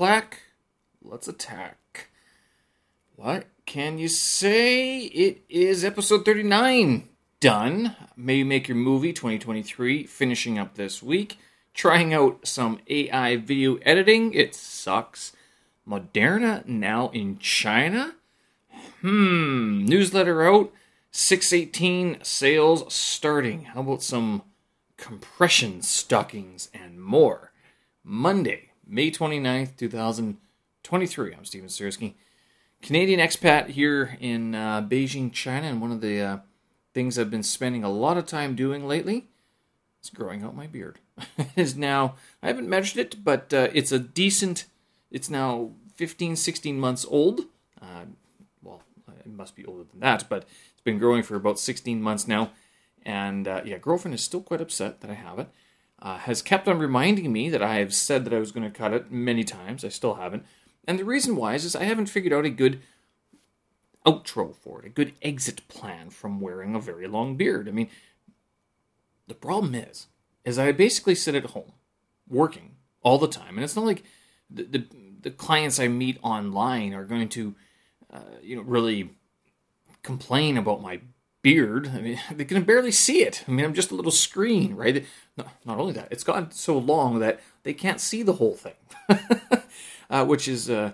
clack, let's attack. What can you say? It is episode 39 done. Maybe Make Your Movie 2023 finishing up this week. Trying out some AI video editing. It sucks. Moderna now in China? Hmm. Newsletter out. 618 sales starting. How about some compression stockings and more? Monday, May 29th, 2023. I'm Steven Sirski. Canadian expat here in uh, Beijing, China, and one of the uh, things I've been spending a lot of time doing lately is growing out my beard. it is now, I haven't measured it, but uh, it's a decent, it's now 15, 16 months old. Uh, well, it must be older than that, but it's been growing for about 16 months now. And uh, yeah, girlfriend is still quite upset that I have it. Uh, has kept on reminding me that I have said that I was going to cut it many times. I still haven't. And the reason why is, is I haven't figured out a good outro for it, a good exit plan from wearing a very long beard. I mean, the problem is, is I basically sit at home working all the time, and it's not like the the, the clients I meet online are going to, uh, you know, really complain about my beard. I mean, they can barely see it. I mean, I'm just a little screen, right? No, not only that, it's gotten so long that they can't see the whole thing, uh, which is uh,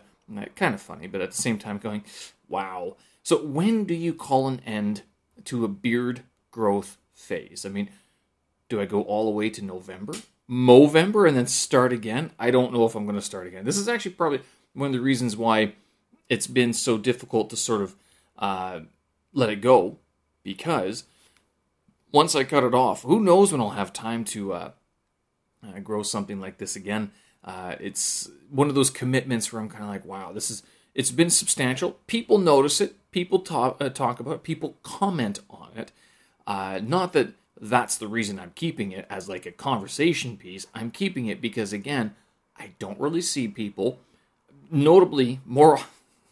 kind of funny, but at the same time, going, wow. So, when do you call an end to a beard growth phase? I mean, do I go all the way to November, Movember, and then start again? I don't know if I'm going to start again. This is actually probably one of the reasons why it's been so difficult to sort of uh, let it go because once I cut it off, who knows when I'll have time to uh, uh, grow something like this again. Uh, it's one of those commitments where I'm kind of like, wow, this is. It's been substantial. People notice it. People talk uh, talk about it. People comment on it. Uh, not that that's the reason I'm keeping it as like a conversation piece. I'm keeping it because again, I don't really see people. Notably, more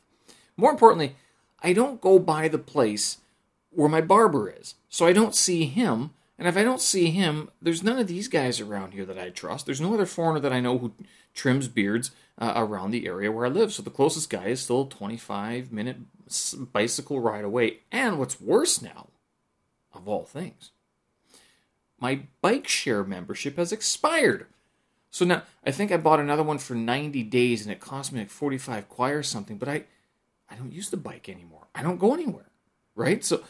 more importantly, I don't go by the place where my barber is. So I don't see him. And if I don't see him, there's none of these guys around here that I trust. There's no other foreigner that I know who trims beards uh, around the area where I live. So the closest guy is still a 25 minute bicycle ride away. And what's worse now, of all things, my bike share membership has expired. So now I think I bought another one for 90 days and it cost me like 45 kwai or something, but I I don't use the bike anymore. I don't go anywhere. Right? So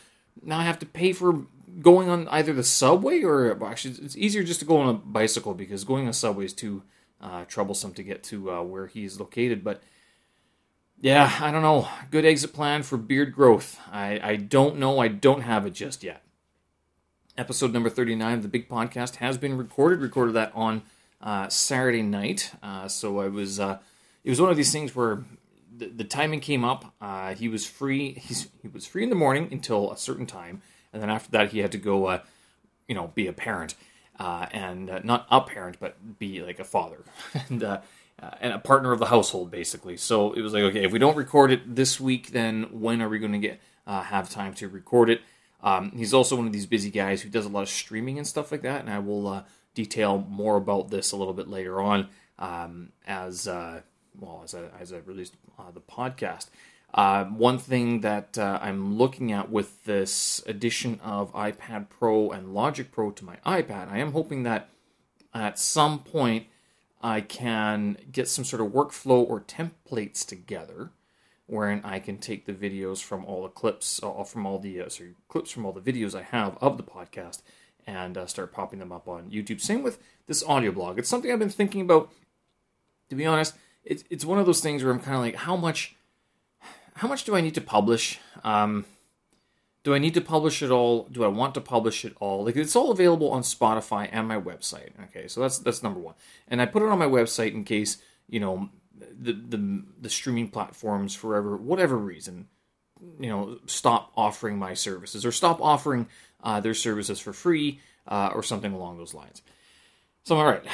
now I have to pay for going on either the subway or well, actually it's easier just to go on a bicycle because going on subway is too uh, troublesome to get to uh, where he's located. But yeah, I don't know. Good exit plan for beard growth. I, I don't know. I don't have it just yet. Episode number 39 of the Big Podcast has been recorded. Recorded that on uh, Saturday night. Uh, so I was, uh, it was one of these things where the, timing came up. Uh, he was free. He's, he was free in the morning until a certain time, and then after that, he had to go, uh, you know, be a parent, uh, and uh, not a parent, but be like a father and uh, uh, and a partner of the household, basically. So it was like, okay, if we don't record it this week, then when are we going to get have time to record it? Um, he's also one of these busy guys who does a lot of streaming and stuff like that, and I will detail more about this a little bit later on um, as well as I, as I released uh, the podcast. Uh, one thing that uh, I'm looking at with this addition of iPad Pro and Logic Pro to my iPad, I am hoping that at some point I can get some sort of workflow or templates together wherein I can take the videos from all the clips, uh, from all the uh, sorry, clips from all the videos I have of the podcast and uh, start popping them up on YouTube. Same with this audio blog. It's something I've been thinking about. To be honest, it's it's one of those things where I'm kind of like, how much, how much do I need to publish? Um, do I need to publish it all? Do I want to publish it all? Like it's all available on Spotify and my website. Okay, so that's that's number one. And I put it on my website in case you know the the the streaming platforms forever whatever reason you know stop offering my services or stop offering uh, their services for free uh, or something along those lines. So all right,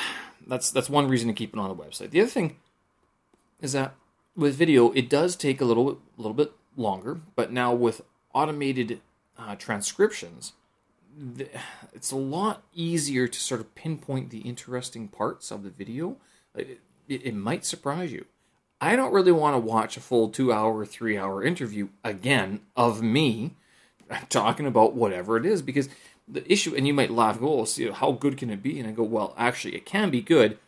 that's that's one reason to keep it on the website. The other thing is that with video, it does take a little bit, little bit longer, but now with automated uh, transcriptions, it's a lot easier to sort of pinpoint the interesting parts of the video. It, it, it might surprise you. I don't really want to watch a full two hour, three hour interview again of me talking about whatever it is because the issue, and you might laugh, go, oh, see, how good can it be? And I go, well, actually, it can be good.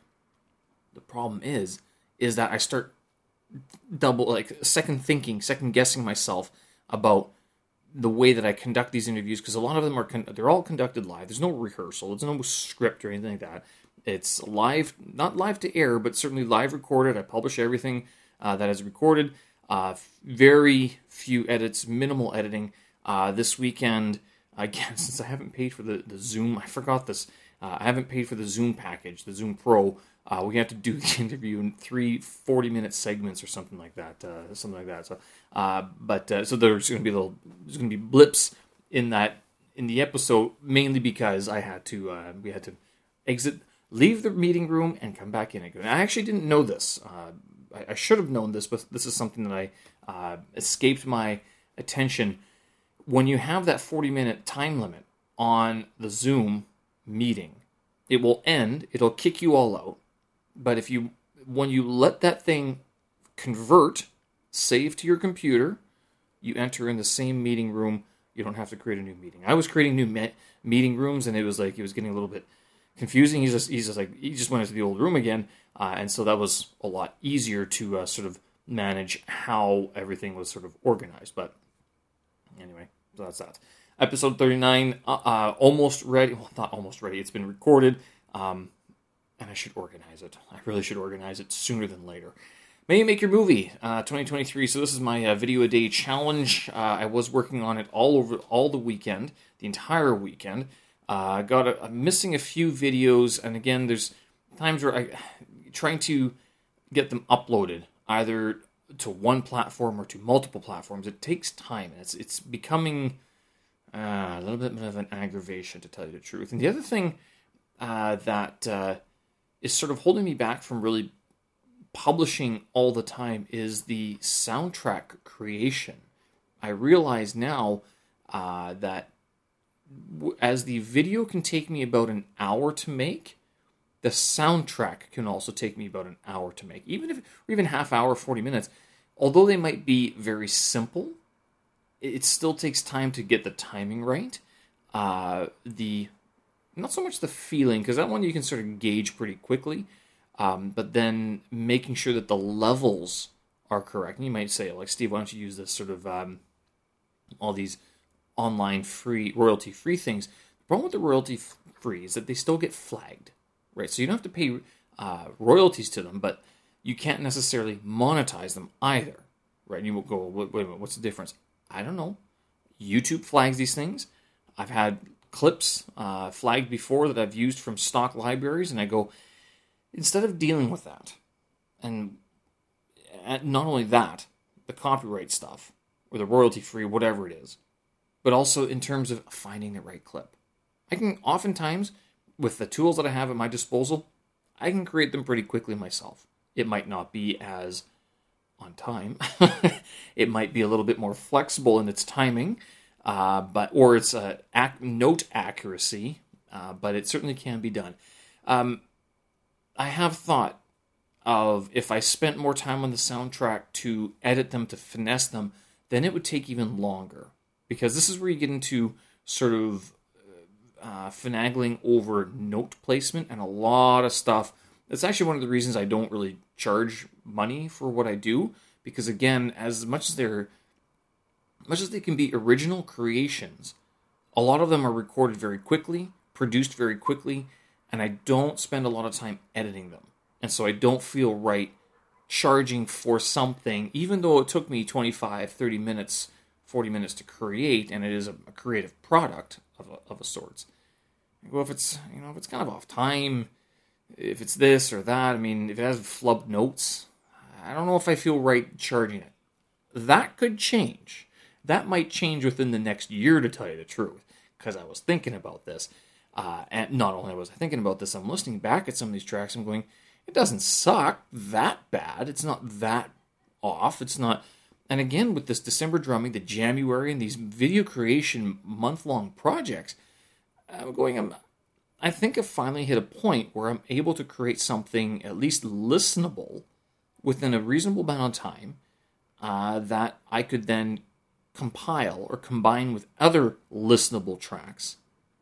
The problem is, is that I start double, like, second thinking, second guessing myself about the way that I conduct these interviews because a lot of them are con- they're all conducted live. There's no rehearsal. There's no script or anything like that. It's live, not live to air, but certainly live recorded. I publish everything uh, that is recorded. Uh, very few edits, minimal editing. Uh, this weekend, again, since I haven't paid for the, the Zoom, I forgot this. Uh, I haven't paid for the Zoom package, the Zoom Pro. Uh, we have to do the interview in three 40 minute segments or something like that. Uh, something like that. So, but so there's going to be little, there's going to be blips in that in the episode, mainly because I had to, we had to exit leave the meeting room and come back in again. I actually didn't know this. Uh, I, I, should have known this, but this is something that I uh, escaped my attention. When you have that 40 minute time limit on the Zoom meeting, it will end, it'll kick you all out. But if you, when you let that thing convert, save to your computer, you enter in the same meeting room. You don't have to create a new meeting. I was creating new me- meeting rooms, and it was like it was getting a little bit confusing. He's just he's just like he just went into the old room again, uh, and so that was a lot easier to uh, sort of manage how everything was sort of organized. But anyway, so that's that. Episode thirty nine, uh, uh, almost ready. Well, not almost ready. It's been recorded, um, and I should organize it. I really should organize it sooner than later. May you make your movie, uh, 2023. So this is my uh, video a day challenge. Uh, I was working on it all over all the weekend, the entire weekend. Uh, got a, I'm missing a few videos, and again, there's times where I trying to get them uploaded either to one platform or to multiple platforms. It takes time. It's it's becoming uh, a little bit of an aggravation, to tell you the truth. And the other thing uh, that is sort of holding me back from really publishing all the time is the soundtrack creation. I realize now uh, that as the video can take me about an hour to make, the soundtrack can also take me about an hour to make, even if or even half hour, forty minutes. Although they might be very simple, it still takes time to get the timing right. Uh, the not so much the feeling because that one you can sort of gauge pretty quickly, um, but then making sure that the levels are correct. And you might say, like Steve, why don't you use this sort of um, all these online free royalty free things. The problem with the royalty free is that they still get flagged, right? So you don't have to pay uh, royalties to them, but you can't necessarily monetize them either, right? and You will go, wait, wait a minute, what's the difference? I don't know. YouTube flags these things. I've had clips uh, flagged before that I've used from stock libraries, and I go, instead of dealing with that, and not only that, the copyright stuff or the royalty free, whatever it is, but also in terms of finding the right clip. I can oftentimes, with the tools that I have at my disposal, I can create them pretty quickly myself. It might not be as on time. it might be a little bit more flexible in its timing, uh, but or its uh, ac- note accuracy, uh, but it certainly can be done. Um, I have thought of if I spent more time on the soundtrack to edit them to finesse them, then it would take even longer because this is where you get into sort of uh, finagling over note placement and a lot of stuff. That's actually one of the reasons I don't really charge money for what I do because again, as much as they're much as they can be original creations, a lot of them are recorded very quickly, produced very quickly, and I don't spend a lot of time editing them. And so I don't feel right charging for something, even though it took me 25, 30 minutes 40 minutes to create, and it is a, creative product of a, of a sorts. Well, if it's you know if it's kind of off time, if it's this or that, I mean, if it has flubbed notes, I don't know if I feel right charging it. That could change. That might change within the next year, to tell you the truth, because I was thinking about this. Uh, and not only was I thinking about this, I'm listening back at some of these tracks. I'm going, it doesn't suck that bad. It's not that off. It's not and again, with this December drumming, the January, and these video creation month long projects, I'm going, I'm, I think I've finally hit a point where I'm able to create something at least listenable within a reasonable amount of time uh, that I could then compile or combine with other listenable tracks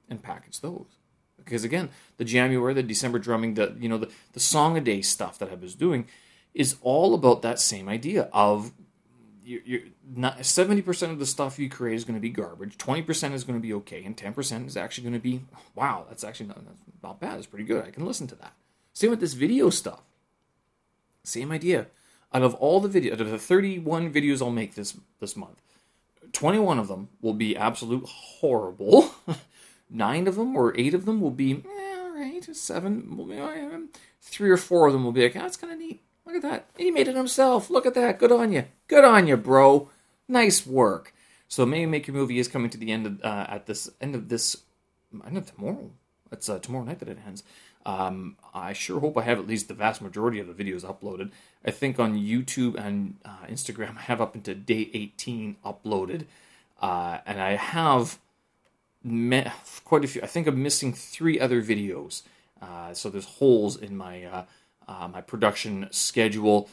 and package those. Because again, the January, the December drumming, the you know the, the song a day stuff that I was doing is all about that same idea of you're, you're not seventy percent of the stuff you create is going to be garbage. Twenty percent is going to be okay, and ten percent is actually going to be wow. That's actually not, that's not bad. It's pretty good. I can listen to that. Same with this video stuff. Same idea. Out of all the videos, out of the thirty-one videos I'll make this this month, twenty-one of them will be absolute horrible. Nine of them or eight of them will be eh, all right. Seven, three or four of them will be like, that's kind of neat Look at that. He made it himself. Look at that. Good on you. Good on you, bro. Nice work. So maybe make your movie is coming to the end of uh, at this end of this end of tomorrow. It's uh, tomorrow night that it ends. Um, I sure hope I have at least the vast majority of the videos uploaded. I think on YouTube and uh, Instagram I have up into day 18 uploaded, uh, and I have met quite a few. I think I'm missing three other videos. Uh, so there's holes in my uh, uh, my production schedule,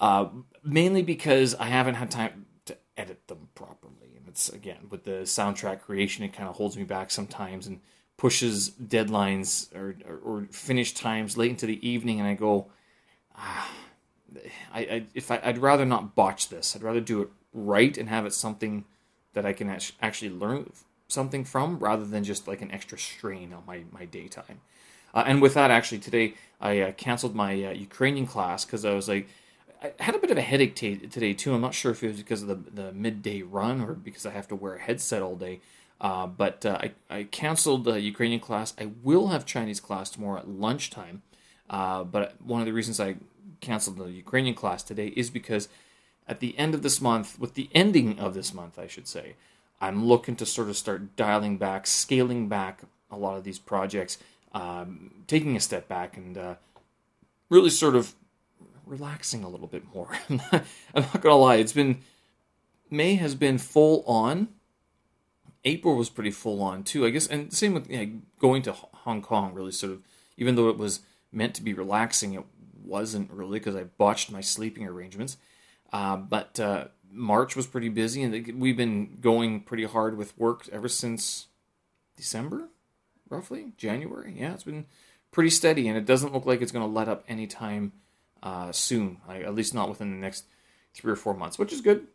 uh, mainly because I haven't had time to edit them properly. And it's again with the soundtrack creation, it kind of holds me back sometimes and pushes deadlines or, or, or finish times late into the evening, and I go, ah, I, I if I, would rather not botch this. I'd rather do it right and have it something that I can actually learn something from rather than just like an extra strain on my, my daytime. Uh, and with that, actually, today I uh, canceled my uh, Ukrainian class because I was like, I had a bit of a headache t- today too. I'm not sure if it was because of the, the midday run or because I have to wear a headset all day. Uh, but uh, I, I canceled the Ukrainian class. I will have Chinese class tomorrow at lunchtime. Uh, but one of the reasons I canceled the Ukrainian class today is because at the end of this month, with the ending of this month, I should say, I'm looking to sort of start dialing back, scaling back a lot of these projects um, taking a step back and uh, really sort of relaxing a little bit more. I'm not gonna lie, it's been May has been full on. April was pretty full on too, I guess, and same with yeah, going to Hong Kong. Really, sort of, even though it was meant to be relaxing, it wasn't really because I botched my sleeping arrangements. Uh, but uh, March was pretty busy, and we've been going pretty hard with work ever since December roughly January. Yeah, it's been pretty steady, and it doesn't look like it's going to let up anytime uh, soon. at least not within the next three or four months, which is good.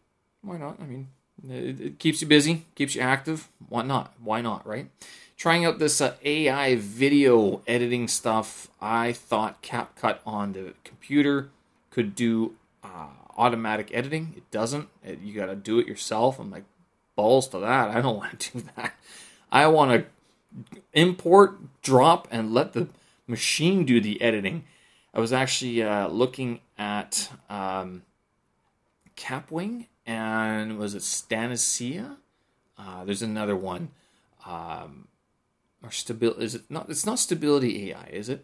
Why not? I mean, it, it keeps you busy, keeps you active. Why not? Why not? Right? Trying out this uh, AI video editing stuff. I thought CapCut on the computer could do uh, automatic editing. It doesn't. It, you got to do it yourself. I'm like, balls to that. I don't want to do that. I want to import, drop, and let the machine do the editing. I was actually uh, looking at um, Kapwing and was it Stanicia? Uh, there's another one. Um, or stability is it not? It's not stability AI, is it?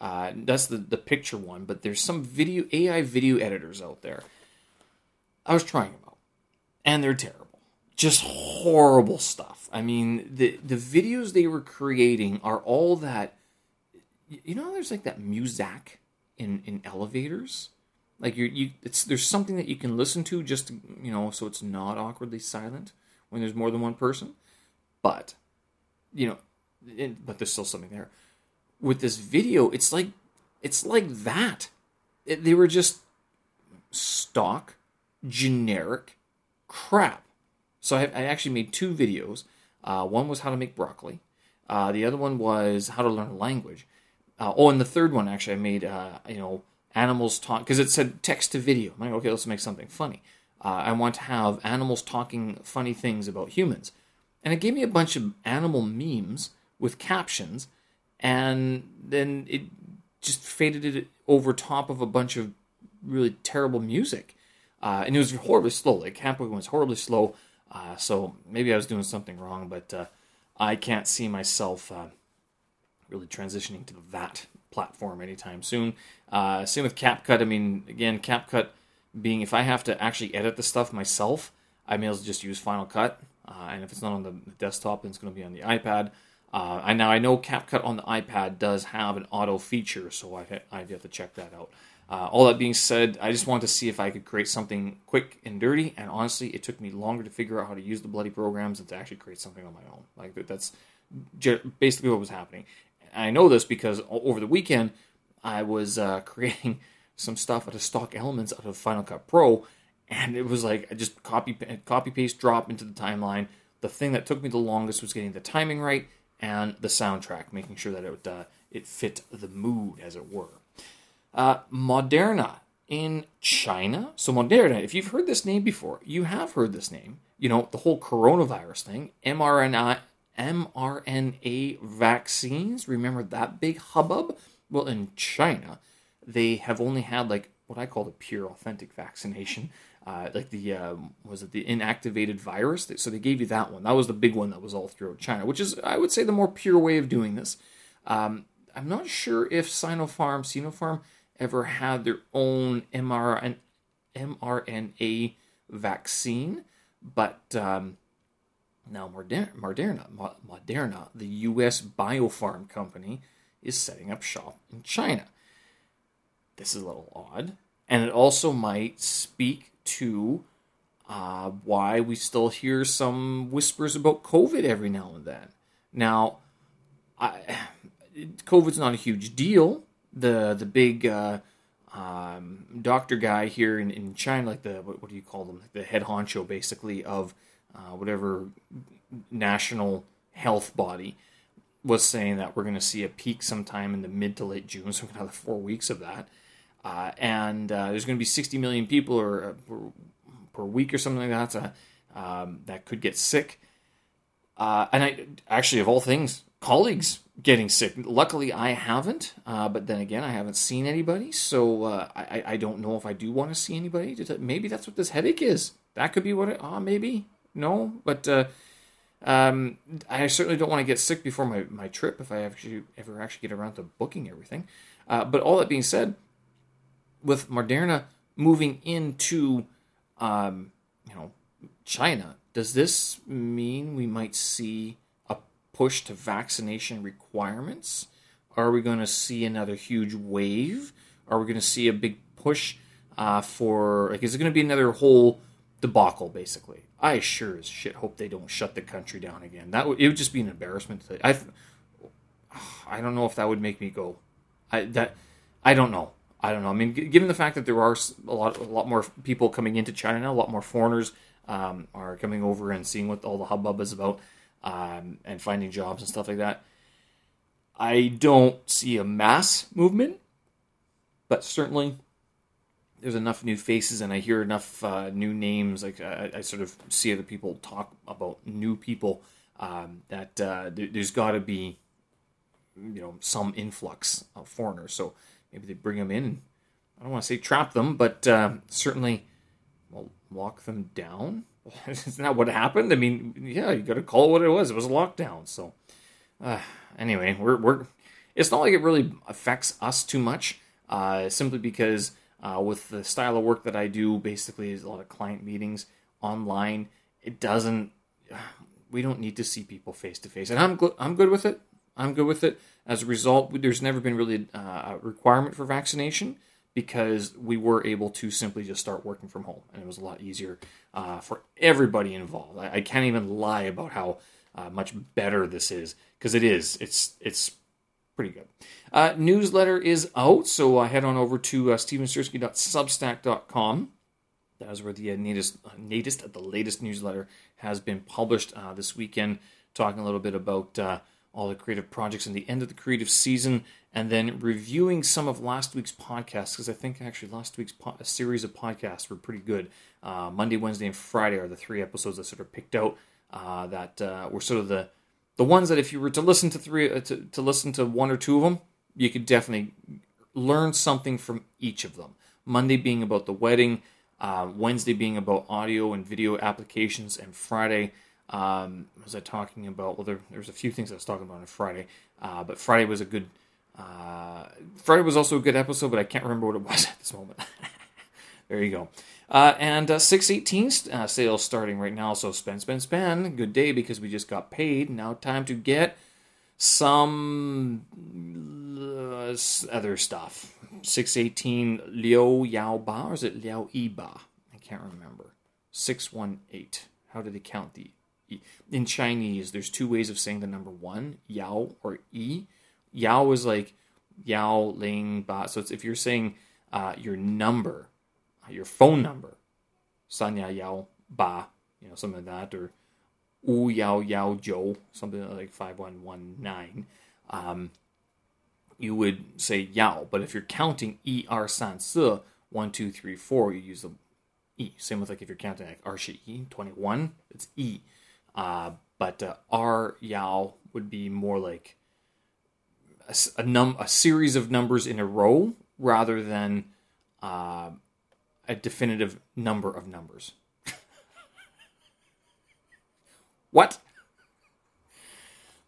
Uh, that's the the picture one. But there's some video AI video editors out there. I was trying them out, and they're terrible just horrible stuff. I mean, the the videos they were creating are all that. You know, there's like that muzak in in elevators. Like you, you, it's there's something that you can listen to just you know, so it's not awkwardly silent when there's more than one person. But you know, it, but there's still something there. With this video, it's like it's like that. It, they were just stock, generic crap so I, I actually made two videos. Uh, one was how to make broccoli. Uh, the other one was how to learn a language. Uh, oh, and the third one actually I made, uh, you know, animals talk because it said text to video. I'm like, okay, let's make something funny. Uh, I want to have animals talking funny things about humans, and it gave me a bunch of animal memes with captions, and then it just faded it over top of a bunch of really terrible music, uh, and it was horribly slow. Like Kapwing was horribly slow. Uh, so maybe I was doing something wrong, but uh, I can't see myself uh, really transitioning to that platform anytime soon. Uh, same with CapCut. I mean, again, CapCut being if I have to actually edit the stuff myself, I may as well just use Final Cut. Uh, and if it's not on the desktop, then it's going to be on the iPad. Uh, I now I know CapCut on the iPad does have an auto feature, so I I have to check that out. Uh, all that being said, I just wanted to see if I could create something quick and dirty. And honestly, it took me longer to figure out how to use the bloody programs than to actually create something on my own. Like that's basically what was happening. I know this because over the weekend I was uh, creating some stuff out of stock elements out of Final Cut Pro, and it was like I just copy copy paste drop into the timeline. The thing that took me the longest was getting the timing right and the soundtrack, making sure that it uh, it fit the mood, as it were. Uh, Moderna in China. So Moderna, if you've heard this name before, you have heard this name. You know the whole coronavirus thing, mRNA mRNA vaccines. Remember that big hubbub? Well, in China, they have only had like what I call the pure authentic vaccination. Uh, like the um, was it the inactivated virus? So they gave you that one. That was the big one that was all throughout China, which is I would say the more pure way of doing this. Um, I'm not sure if Sinopharm, Sinopharm ever had their own mRNA, mRNA vaccine, but um, now Moderna, Moderna, the U.S. biopharm company, is setting up shop in China. This is a little odd, and it also might speak to uh, why we still hear some whispers about COVID every now and then. Now, I, COVID's not a huge deal. The the big uh, um, doctor guy here in, in China, like the what, what do you call them? the head honcho, basically of uh, whatever national health body, was saying that we're going to see a peak sometime in the mid to late June, so another four weeks of that. Uh, and uh, there's going to be 60 million people or uh, per, per, week or something like that um, that could get sick. Uh, and I actually, of all things, colleagues getting sick. Luckily, I haven't. Uh, but then again, I haven't seen anybody, so uh, I, I don't know if I do want to see anybody. Maybe that's what this headache is. That could be what it. Ah, maybe no, but um, I certainly don't want to get sick before my, my trip if I actually ever actually get around to booking everything. Uh, but all that being said, with Moderna moving into um, you know China, does this mean we might see a push to vaccination requirements? Are we going to see another huge wave? Are we going to see a big push uh, for like is it going to be another whole debacle basically? I sure as shit hope they don't shut the country down again. That would it would just be an embarrassment. To, I I don't know if that would make me go. I that I don't know. I don't know. I mean, given the fact that there are a lot a lot more people coming into China now, a lot more foreigners um, are coming over and seeing what all the hubbub is about um, and finding jobs and stuff like that. I don't see a mass movement, but certainly there's enough new faces and I hear enough uh, new names. Like I, I, sort of see other people talk about new people um, that uh, there, has got to be, you know, some influx of foreigners. So maybe they bring them in. I don't want to say trap them, but uh, certainly, well, lock them down. Isn't that what happened? I mean, yeah, you got to call it what it was. It was a lockdown. So uh, anyway, we're we're. It's not like it really affects us too much, uh, simply because uh, with the style of work that I do, basically, is a lot of client meetings online. It doesn't. We don't need to see people face to face, and I'm gl- I'm good with it. I'm good with it. As a result, there's never been really uh, a requirement for vaccination because we were able to simply just start working from home, and it was a lot easier uh, for everybody involved. I, I, can't even lie about how uh, much better this is because it is. It's it's pretty good. Uh, newsletter is out, so uh, head on over to uh, stevensirski.substack.com. That is where the uh, latest, uh, latest, the latest newsletter has been published uh, this weekend, talking a little bit about uh, all the creative projects and the end of the creative season, and then reviewing some of last week's podcasts because I think actually last week's po- series of podcasts were pretty good. Monday, Wednesday, and Friday are the three episodes that sort of picked out that were sort of the the ones that if you were to listen to three uh, to, to listen to one or two of them you could definitely learn something from each of them. Monday being about the wedding uh, wednesday being about audio and video applications and friday um, was i talking about well there, there's a few things i was talking about on friday uh, but friday was a good uh, friday was also a good episode but i can't remember what it was at this moment there you go uh, and uh, 618 uh, sales starting right now. So spend, spend, spend. Good day because we just got paid. Now time to get some uh, other stuff. 618 Liu Yao Ba, or is it Liao Yi Ba? I can't remember. 618. How do they count the? In Chinese, there's two ways of saying the number one, Yao or Yi. Yao is like Yao Ling Ba. So it's if you're saying uh, your number, your phone number, Sanya Yao Ba, you know, something like that, or Wu Yao Yao Zhou, something like 5119. Um, you would say Yao, but if you're counting E R San Se, 1, 2, 3, 4, you use the E. Same with like if you're counting like R Shi E, 21, it's E. Uh, but uh, R Yao would be more like a, a, num a series of numbers in a row rather than uh, a definitive number of numbers. what?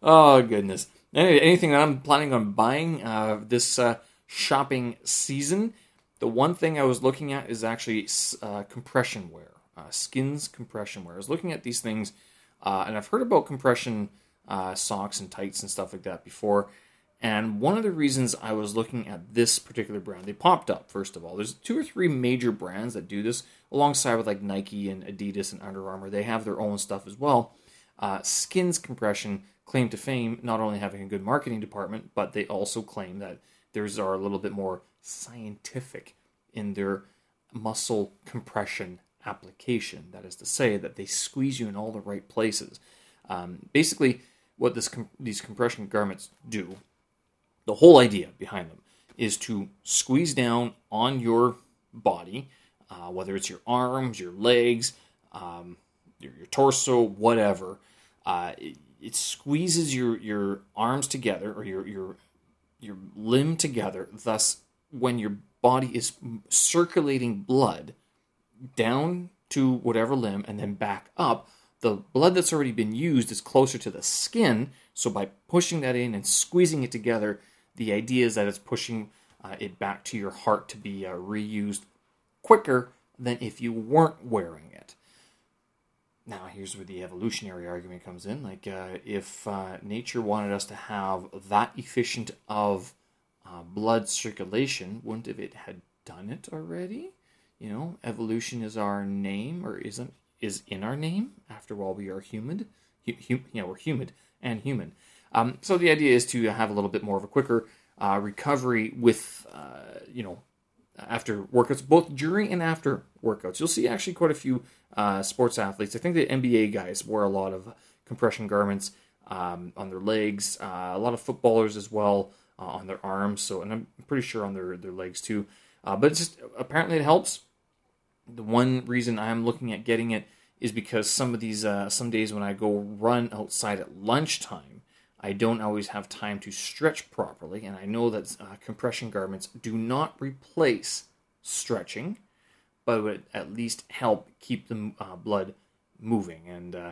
Oh goodness. Anyway, anything that I'm planning on buying uh, this uh, shopping season, the one thing I was looking at is actually uh, compression wear, uh, skins compression wear. I was looking at these things, uh, and I've heard about compression uh, socks and tights and stuff like that before. And one of the reasons I was looking at this particular brand, they popped up first of all. There's two or three major brands that do this, alongside with like Nike and Adidas and Under Armour. They have their own stuff as well. Uh, skins compression claim to fame not only having a good marketing department, but they also claim that theirs are a little bit more scientific in their muscle compression application. That is to say, that they squeeze you in all the right places. Um, basically, what this these compression garments do the whole idea behind them is to squeeze down on your body, uh, whether it's your arms, your legs, um, your, your, torso, whatever. Uh, it, it, squeezes your, your arms together or your, your, your limb together. Thus, when your body is circulating blood down to whatever limb and then back up, the blood that's already been used is closer to the skin. So, by pushing that in and squeezing it together, the idea is that it's pushing uh, it back to your heart to be uh, reused quicker than if you weren't wearing it. Now, here's where the evolutionary argument comes in. Like, uh, if uh, nature wanted us to have that efficient of uh, blood circulation, wouldn't it had done it already? You know, evolution is our name, or isn't is in our name. After all, we are human. Hum, yeah, we're human and human. Um, so the idea is to have a little bit more of a quicker uh, recovery with, uh, you know, after workouts, both during and after workouts. You'll see actually quite a few uh, sports athletes. I think the NBA guys wear a lot of compression garments um, on their legs. Uh, a lot of footballers as well uh, on their arms. So, and I'm pretty sure on their their legs too. Uh, but just apparently it helps. The one reason I'm looking at getting it is because some of these some days when I go run outside at lunchtime I don't always have time to stretch properly, and I know that uh, compression garments do not replace stretching, but would at least help keep the uh, blood moving. And uh,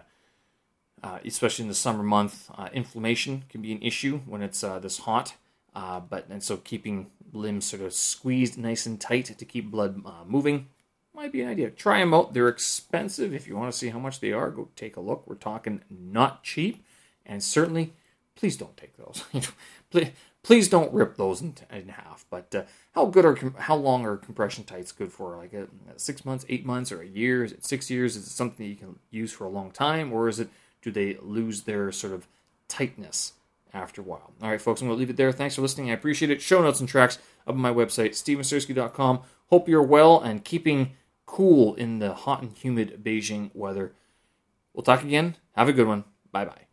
uh especially in the summer month, uh, inflammation can be an issue when it's uh, this hot. but and so keeping limbs sort of squeezed nice and tight to keep blood moving might be an idea. Try them out. They're expensive. If you want to see how much they are, go take a look. We're talking not cheap, and certainly please don't take those. please, please don't rip those in, in half. But uh, how good are how long are compression tights good for? Like a, uh, six months, eight months, or a year? Is it six years? Is it something that you can use for a long time, or is it do they lose their sort of tightness after a while? All right, folks, I'm going to leave it there. Thanks for listening. I appreciate it. Show notes and tracks up on my website, stevensirski.com. Hope you're well and keeping cool in the hot and humid Beijing weather. We'll talk again. Have a good one. Bye bye.